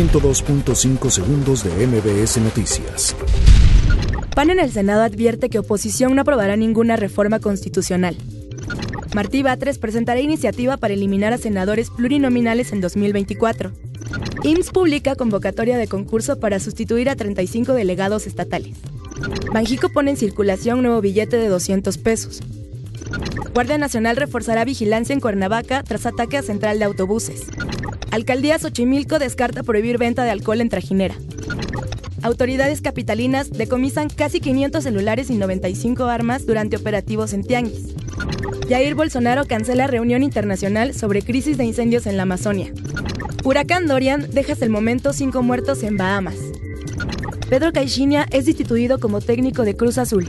102.5 segundos de MBS Noticias. PAN en el Senado advierte que oposición no aprobará ninguna reforma constitucional. Martí Batres presentará iniciativa para eliminar a senadores plurinominales en 2024. IMSS publica convocatoria de concurso para sustituir a 35 delegados estatales. Banjico pone en circulación nuevo billete de 200 pesos. Guardia Nacional reforzará vigilancia en Cuernavaca tras ataque a central de autobuses. Alcaldía Xochimilco descarta prohibir venta de alcohol en trajinera. Autoridades capitalinas decomisan casi 500 celulares y 95 armas durante operativos en Tianguis. Jair Bolsonaro cancela reunión internacional sobre crisis de incendios en la Amazonia. Huracán Dorian deja hasta el momento cinco muertos en Bahamas. Pedro Caixinha es destituido como técnico de Cruz Azul.